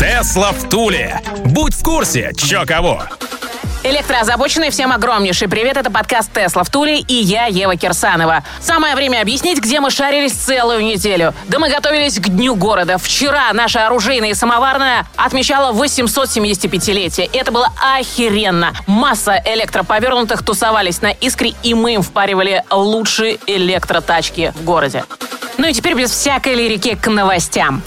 Тесла в Туле. Будь в курсе, чё кого. Электроозабоченные, всем огромнейший привет. Это подкаст «Тесла в Туле» и я, Ева Кирсанова. Самое время объяснить, где мы шарились целую неделю. Да мы готовились к Дню города. Вчера наша оружейная и самоварная отмечала 875-летие. Это было охеренно. Масса электроповернутых тусовались на искре, и мы им впаривали лучшие электротачки в городе. Ну и теперь без всякой лирики к новостям.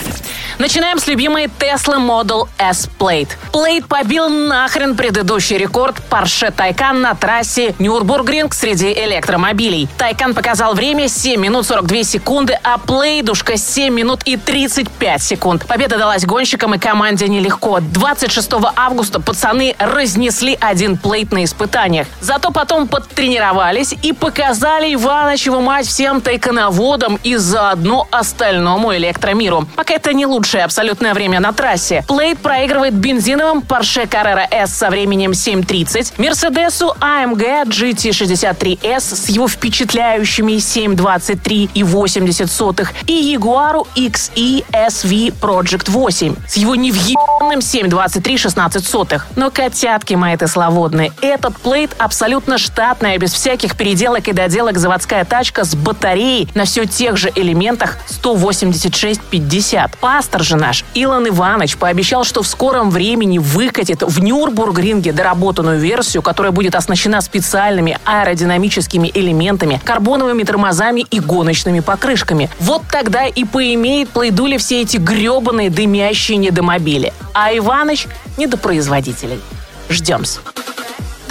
Начинаем с любимой Tesla Model S Plate. Plate побил нахрен предыдущий рекорд Porsche Taycan на трассе Нюрбургринг среди электромобилей. Taycan показал время 7 минут 42 секунды, а Плейдушка 7 минут и 35 секунд. Победа далась гонщикам и команде нелегко. 26 августа пацаны разнесли один плейт на испытаниях. Зато потом подтренировались и показали Иванычеву мать всем тайконоводам и заодно остальному электромиру. Пока это не лучшее абсолютное время на трассе. Плейт проигрывает бензиновым Porsche Carrera S со временем 7.30, Мерседесу AMG GT63S с его впечатляющими 7.23 и 80 сотых и Ягуару XE SV Project 8 с его невъебанным 7.23 16 сотых. Но котятки мои тесловодные, этот плейт абсолютно штатная, без всяких переделок и доделок заводская тачка с батареей на все тех же элементах 186-50. Пастор же наш, Илон Иванович, пообещал, что в скором времени выкатит в Нюрбургринге доработанную версию, которая будет оснащена специальными аэродинамическими элементами, карбоновыми тормозами и гоночными покрышками. Вот тогда и поимеет Плейдули все эти гребаные дымящие недомобили. А Иваныч – недопроизводителей. Ждем-с.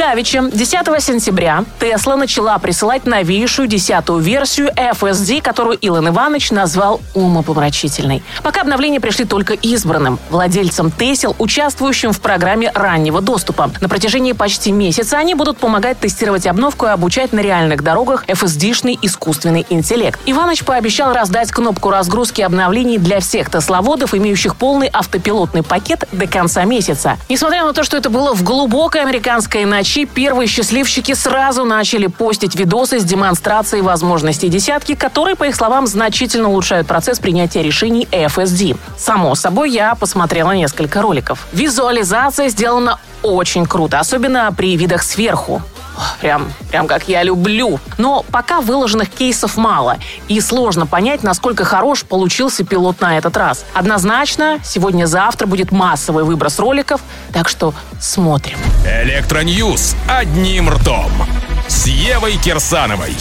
Давича 10 сентября Тесла начала присылать новейшую десятую версию FSD, которую Илон Иванович назвал умопомрачительной. Пока обновления пришли только избранным владельцам Тесел, участвующим в программе раннего доступа. На протяжении почти месяца они будут помогать тестировать обновку и обучать на реальных дорогах FSD-шный искусственный интеллект. Иванович пообещал раздать кнопку разгрузки обновлений для всех тесловодов, имеющих полный автопилотный пакет до конца месяца. Несмотря на то, что это было в глубокой американской ночи, ночи первые счастливчики сразу начали постить видосы с демонстрацией возможностей десятки, которые, по их словам, значительно улучшают процесс принятия решений FSD. Само собой, я посмотрела несколько роликов. Визуализация сделана очень круто, особенно при видах сверху. Прям, прям как я люблю. Но пока выложенных кейсов мало, и сложно понять, насколько хорош получился пилот на этот раз. Однозначно, сегодня-завтра будет массовый выброс роликов, так что смотрим. Электроньюз одним ртом. С Евой Кирсановой.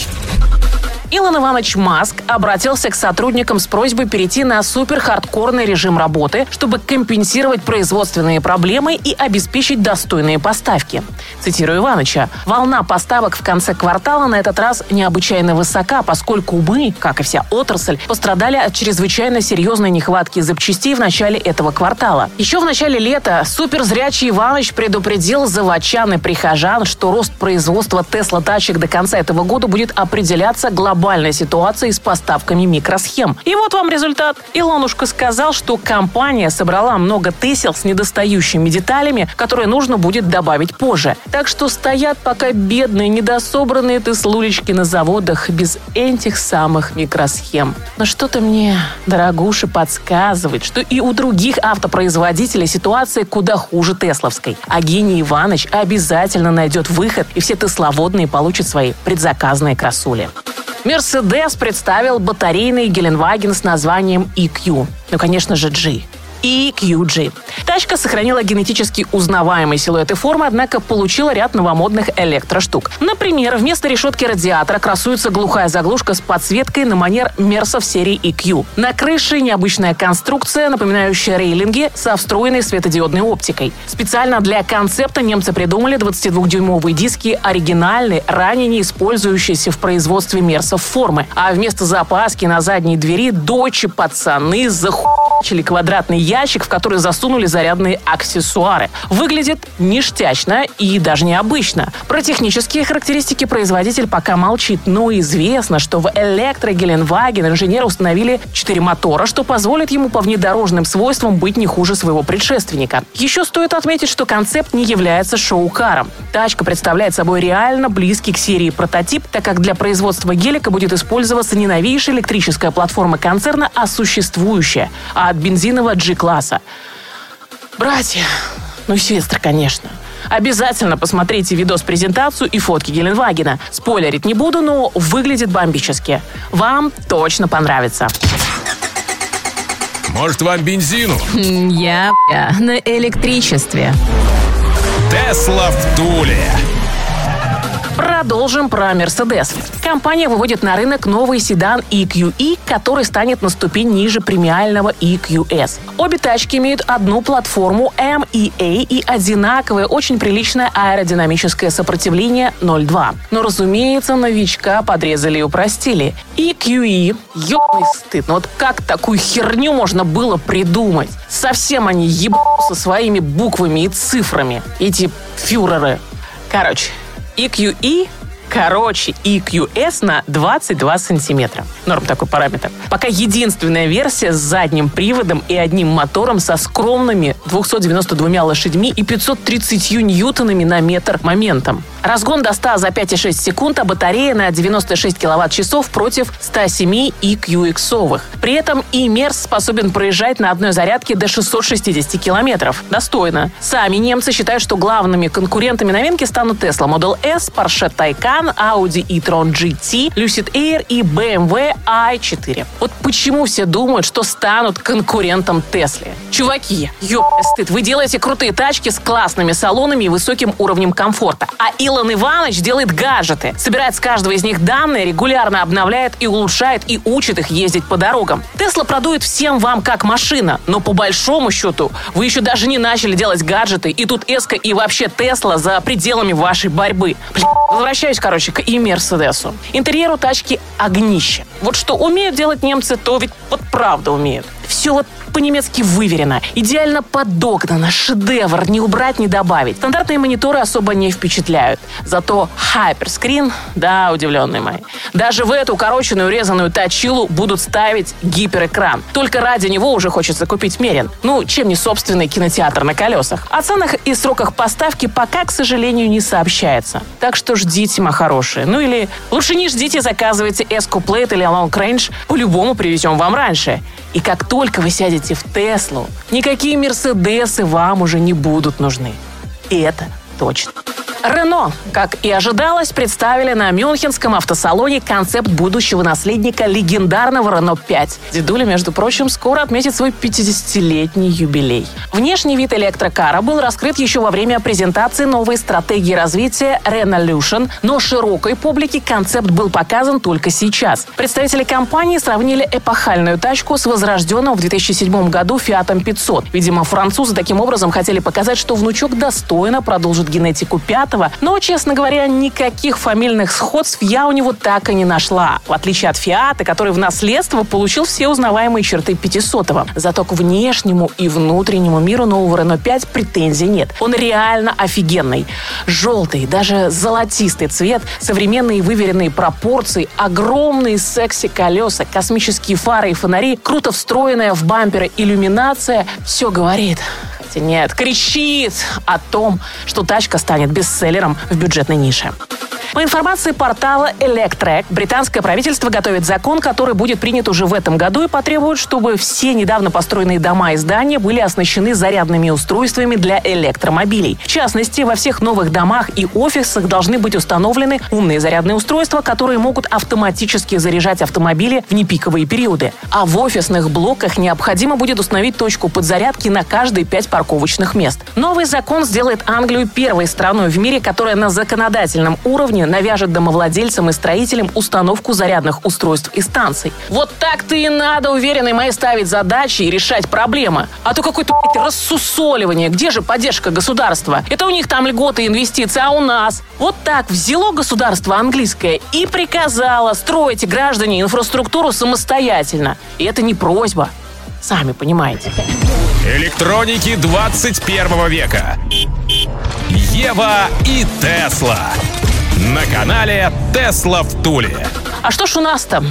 Илон Иванович Маск обратился к сотрудникам с просьбой перейти на супер-хардкорный режим работы, чтобы компенсировать производственные проблемы и обеспечить достойные поставки. Цитирую Ивановича. «Волна поставок в конце квартала на этот раз необычайно высока, поскольку мы, как и вся отрасль, пострадали от чрезвычайно серьезной нехватки запчастей в начале этого квартала. Еще в начале лета суперзрячий Иванович предупредил заводчан и прихожан, что рост производства Тесла-тачек до конца этого года будет определяться глобально глобальной ситуации с поставками микросхем. И вот вам результат. Илонушка сказал, что компания собрала много тесел с недостающими деталями, которые нужно будет добавить позже. Так что стоят пока бедные, недособранные теслулечки на заводах без этих самых микросхем. Но что-то мне, дорогуша, подсказывает, что и у других автопроизводителей ситуация куда хуже тесловской. А гений Иваныч обязательно найдет выход, и все тесловодные получат свои предзаказные красули. Мерседес представил батарейный Геленваген с названием EQ. Ну, конечно же, G и QG. Тачка сохранила генетически узнаваемый силуэт и формы, однако получила ряд новомодных электроштук. Например, вместо решетки радиатора красуется глухая заглушка с подсветкой на манер Мерсов серии EQ. На крыше необычная конструкция, напоминающая рейлинги со встроенной светодиодной оптикой. Специально для концепта немцы придумали 22-дюймовые диски оригинальные, ранее не использующиеся в производстве Мерсов формы. А вместо запаски на задней двери дочи пацаны заху начали квадратный ящик, в который засунули зарядные аксессуары. Выглядит ништячно и даже необычно. Про технические характеристики производитель пока молчит, но известно, что в электрогеленваген инженеры установили 4 мотора, что позволит ему по внедорожным свойствам быть не хуже своего предшественника. Еще стоит отметить, что концепт не является шоу-каром. Тачка представляет собой реально близкий к серии прототип, так как для производства гелика будет использоваться не новейшая электрическая платформа концерна, а существующая, а от бензинового G-класса. Братья, ну сестры, конечно. Обязательно посмотрите видос-презентацию и фотки Геленвагена. Спойлерить не буду, но выглядит бомбически. Вам точно понравится. Может, вам бензину? Я, я на электричестве. Тесла в Туле. Продолжим про Mercedes. Компания выводит на рынок новый седан EQE, который станет на ступень ниже премиального EQS. Обе тачки имеют одну платформу MEA и одинаковое, очень приличное аэродинамическое сопротивление 0.2. Но, разумеется, новичка подрезали и упростили. EQE, ёбаный стыд, ну вот как такую херню можно было придумать? Совсем они ебут со своими буквами и цифрами, эти фюреры. Короче, EQE короче EQS на 22 сантиметра. Норм такой параметр. Пока единственная версия с задним приводом и одним мотором со скромными 292 лошадьми и 530 ньютонами на метр моментом. Разгон до 100 за 5,6 секунд, а батарея на 96 киловатт-часов против 107 EQX-овых. При этом и Мерс способен проезжать на одной зарядке до 660 километров. Достойно. Сами немцы считают, что главными конкурентами новинки станут Tesla Model S, Porsche Taycan, Audi e-tron GT, Lucid Air и BMW i4. Вот почему все думают, что станут конкурентом Тесле? Чуваки, ёб стыд, вы делаете крутые тачки с классными салонами и высоким уровнем комфорта. А Илон Иванович делает гаджеты. Собирает с каждого из них данные, регулярно обновляет и улучшает и учит их ездить по дорогам. Тесла продует всем вам как машина, но по большому счету вы еще даже не начали делать гаджеты, и тут Эска и вообще Тесла за пределами вашей борьбы. Блин, возвращаюсь, короче, к и Мерседесу. Интерьер у тачки огнище. Вот что умеют делать немцы, то ведь вот правда умеют. Все вот по-немецки выверено, идеально подогнано, шедевр, не убрать, не добавить. Стандартные мониторы особо не впечатляют. Зато хайперскрин, да, удивленные мои. Даже в эту укороченную резаную тачилу будут ставить гиперэкран. Только ради него уже хочется купить Мерин. Ну, чем не собственный кинотеатр на колесах. О ценах и сроках поставки пока, к сожалению, не сообщается. Так что ждите, мои хорошие. Ну или лучше не ждите, заказывайте S-Couplate или Long Range. По-любому привезем вам раньше. И как только вы сядете в Теслу, никакие Мерседесы вам уже не будут нужны. И это точно. Рено, как и ожидалось, представили на Мюнхенском автосалоне концепт будущего наследника легендарного Рено 5. Дедуля, между прочим, скоро отметит свой 50-летний юбилей. Внешний вид электрокара был раскрыт еще во время презентации новой стратегии развития Renolution, но широкой публике концепт был показан только сейчас. Представители компании сравнили эпохальную тачку с возрожденным в 2007 году Fiat 500. Видимо, французы таким образом хотели показать, что внучок достойно продолжит генетику 5 но, честно говоря, никаких фамильных сходств я у него так и не нашла. В отличие от Фиата, который в наследство получил все узнаваемые черты 500-го. Зато к внешнему и внутреннему миру нового Рено 5 претензий нет. Он реально офигенный. Желтый, даже золотистый цвет, современные выверенные пропорции, огромные секси-колеса, космические фары и фонари, круто встроенная в бамперы иллюминация – все говорит нет, кричит о том, что тачка станет бестселлером в бюджетной нише. По информации портала Electrek, британское правительство готовит закон, который будет принят уже в этом году и потребует, чтобы все недавно построенные дома и здания были оснащены зарядными устройствами для электромобилей. В частности, во всех новых домах и офисах должны быть установлены умные зарядные устройства, которые могут автоматически заряжать автомобили в непиковые периоды. А в офисных блоках необходимо будет установить точку подзарядки на каждые пять парковочных мест. Новый закон сделает Англию первой страной в мире, которая на законодательном уровне компания навяжет домовладельцам и строителям установку зарядных устройств и станций. Вот так-то и надо, уверенной моей, ставить задачи и решать проблемы. А то какое-то рассусоливание. Где же поддержка государства? Это у них там льготы инвестиции, а у нас? Вот так взяло государство английское и приказало строить граждане инфраструктуру самостоятельно. И это не просьба. сами понимаете. Электроники 21 века. Ева и Тесла. На канале Тесла в Туле. А что ж у нас там?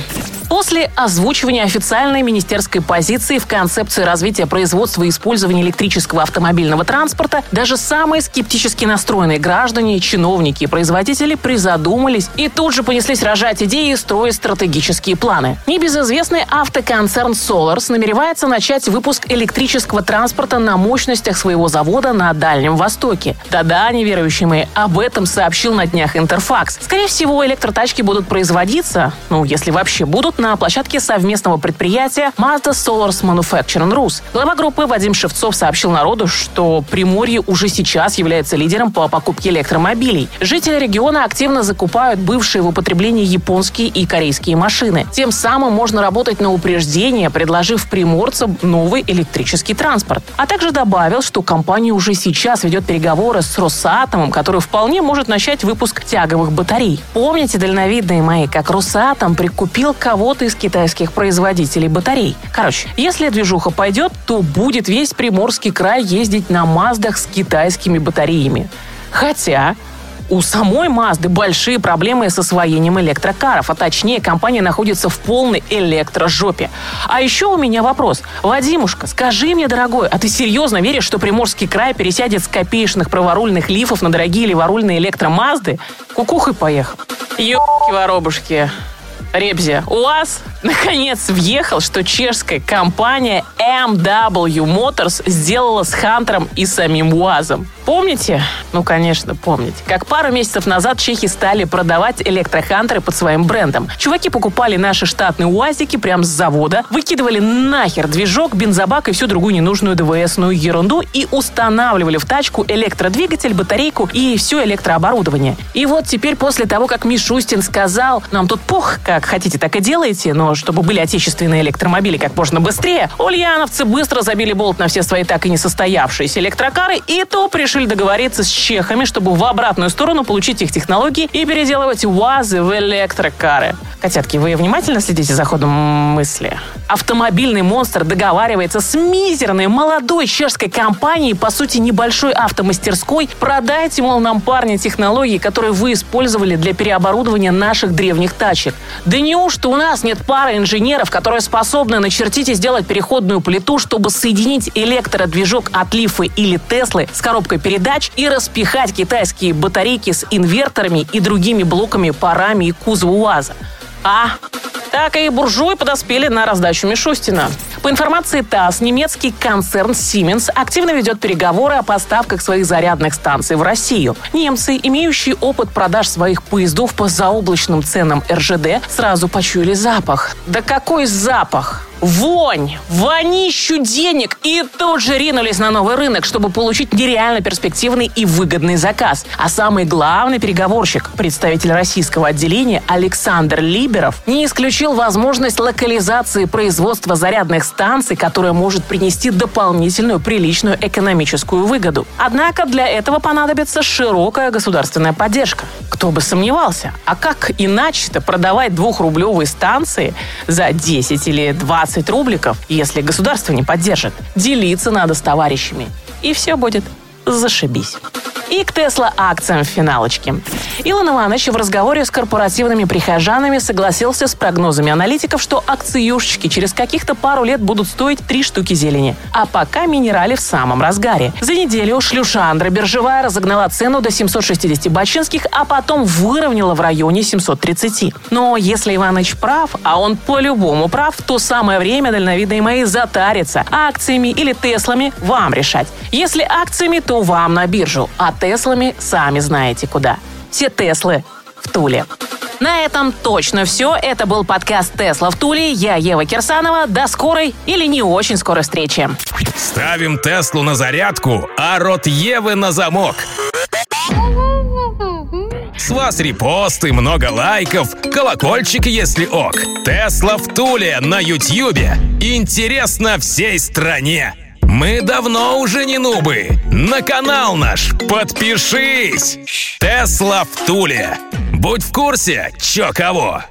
После озвучивания официальной министерской позиции в концепции развития производства и использования электрического автомобильного транспорта, даже самые скептически настроенные граждане, чиновники и производители призадумались и тут же понеслись рожать идеи и строить стратегические планы. Небезызвестный автоконцерн Solars намеревается начать выпуск электрического транспорта на мощностях своего завода на Дальнем Востоке. Да-да, неверующие мои, об этом сообщил на днях Интерфакс. Скорее всего, электротачки будут производиться, ну, если вообще будут, на площадке совместного предприятия Mazda Solars Manufacturing Rus. Глава группы Вадим Шевцов сообщил народу, что Приморье уже сейчас является лидером по покупке электромобилей. Жители региона активно закупают бывшие в употреблении японские и корейские машины. Тем самым можно работать на упреждение, предложив приморцам новый электрический транспорт. А также добавил, что компания уже сейчас ведет переговоры с Росатомом, который вполне может начать выпуск тяговых батарей. Помните, дальновидные мои, как Росатом прикупил кого кого-то из китайских производителей батарей. Короче, если движуха пойдет, то будет весь Приморский край ездить на Маздах с китайскими батареями. Хотя у самой Мазды большие проблемы с освоением электрокаров, а точнее компания находится в полной электрожопе. А еще у меня вопрос. Вадимушка, скажи мне, дорогой, а ты серьезно веришь, что Приморский край пересядет с копеечных праворульных лифов на дорогие леворульные электромазды? Кукухой поехал. Ёбки воробушки. Ребзя, у вас наконец въехал, что чешская компания MW Motors сделала с Хантером и самим УАЗом. Помните? Ну, конечно, помните. Как пару месяцев назад чехи стали продавать электрохантеры под своим брендом. Чуваки покупали наши штатные УАЗики прямо с завода, выкидывали нахер движок, бензобак и всю другую ненужную ДВСную ерунду и устанавливали в тачку электродвигатель, батарейку и все электрооборудование. И вот теперь после того, как Мишустин сказал, нам тут пух, как хотите, так и делайте, но чтобы были отечественные электромобили как можно быстрее, ульяновцы быстро забили болт на все свои так и не состоявшиеся электрокары и то пришли решили договориться с чехами, чтобы в обратную сторону получить их технологии и переделывать УАЗы в электрокары. Котятки, вы внимательно следите за ходом мысли? Автомобильный монстр договаривается с мизерной молодой чешской компанией, по сути небольшой автомастерской. Продайте, мол, нам, парни, технологии, которые вы использовали для переоборудования наших древних тачек. Да неужто у нас нет пары инженеров, которые способны начертить и сделать переходную плиту, чтобы соединить электродвижок от Лифы или Теслы с коробкой передач и распихать китайские батарейки с инверторами и другими блоками, парами и кузова УАЗа. А, так и буржуи подоспели на раздачу Мишустина. По информации ТАСС, немецкий концерн Siemens активно ведет переговоры о поставках своих зарядных станций в Россию. Немцы, имеющие опыт продаж своих поездов по заоблачным ценам РЖД, сразу почуяли запах. Да какой запах? Вонь, вонищу денег и тут же ринулись на новый рынок, чтобы получить нереально перспективный и выгодный заказ. А самый главный переговорщик, представитель российского отделения Александр Либеров, не исключил возможность локализации производства зарядных станций, которая может принести дополнительную приличную экономическую выгоду. Однако для этого понадобится широкая государственная поддержка. Кто бы сомневался. А как иначе-то продавать двухрублевые станции за 10 или 20 15 рубликов, если государство не поддержит. Делиться надо с товарищами. И все будет зашибись и к Тесла-акциям в финалочке. Илон Иванович в разговоре с корпоративными прихожанами согласился с прогнозами аналитиков, что акциюшечки через каких-то пару лет будут стоить три штуки зелени. А пока минерали в самом разгаре. За неделю шлюшандра биржевая разогнала цену до 760 бачинских, а потом выровняла в районе 730. Но если Иванович прав, а он по-любому прав, то самое время дальновидные мои затариться. Акциями или Теслами вам решать. Если акциями, то вам на биржу. А Теслами сами знаете куда. Все Теслы в Туле. На этом точно все. Это был подкаст «Тесла в Туле». Я Ева Кирсанова. До скорой или не очень скорой встречи. Ставим Теслу на зарядку, а рот Евы на замок. С вас репосты, много лайков, колокольчик, если ок. Тесла в Туле на Ютьюбе. Интересно всей стране. Мы давно уже не нубы. На канал наш подпишись. Тесла в Туле. Будь в курсе, чё кого.